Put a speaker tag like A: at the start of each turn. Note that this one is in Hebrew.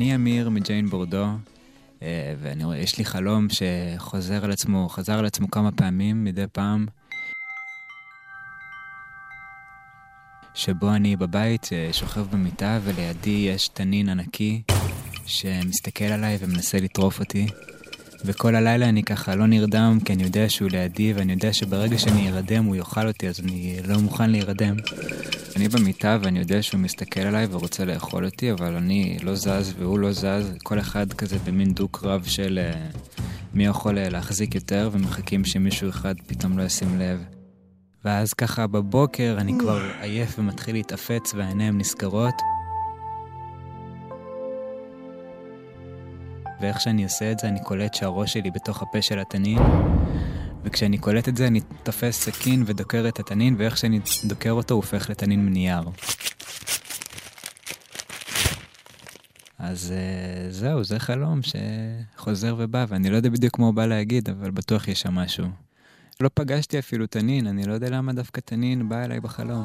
A: אמיר מג'יין בורדו, אה, ויש לי חלום שחוזר על עצמו, חזר על עצמו כמה פעמים מדי פעם, שבו אני בבית אה, שוכב במיטה ולידי יש תנין ענקי שמסתכל עליי ומנסה לטרוף אותי. וכל הלילה אני ככה לא נרדם, כי אני יודע שהוא לידי, ואני יודע שברגע שאני ארדם הוא יאכל אותי, אז אני לא מוכן להירדם. אני במיטה ואני יודע שהוא מסתכל עליי ורוצה לאכול אותי, אבל אני לא זז והוא לא זז, כל אחד כזה במין דו-קרב של uh, מי יכול uh, להחזיק יותר, ומחכים שמישהו אחד פתאום לא ישים לב. ואז ככה בבוקר אני כבר עייף ומתחיל להתאפץ והעיניים נסגרות. ואיך שאני עושה את זה, אני קולט שהראש שלי בתוך הפה של התנין, וכשאני קולט את זה, אני תופס סכין ודוקר את התנין, ואיך שאני דוקר אותו, הוא הופך לתנין מנייר. אז uh, זהו, זה חלום שחוזר ובא, ואני לא יודע בדיוק מה הוא בא להגיד, אבל בטוח יש שם משהו. לא פגשתי אפילו תנין, אני לא יודע למה דווקא תנין בא אליי בחלום.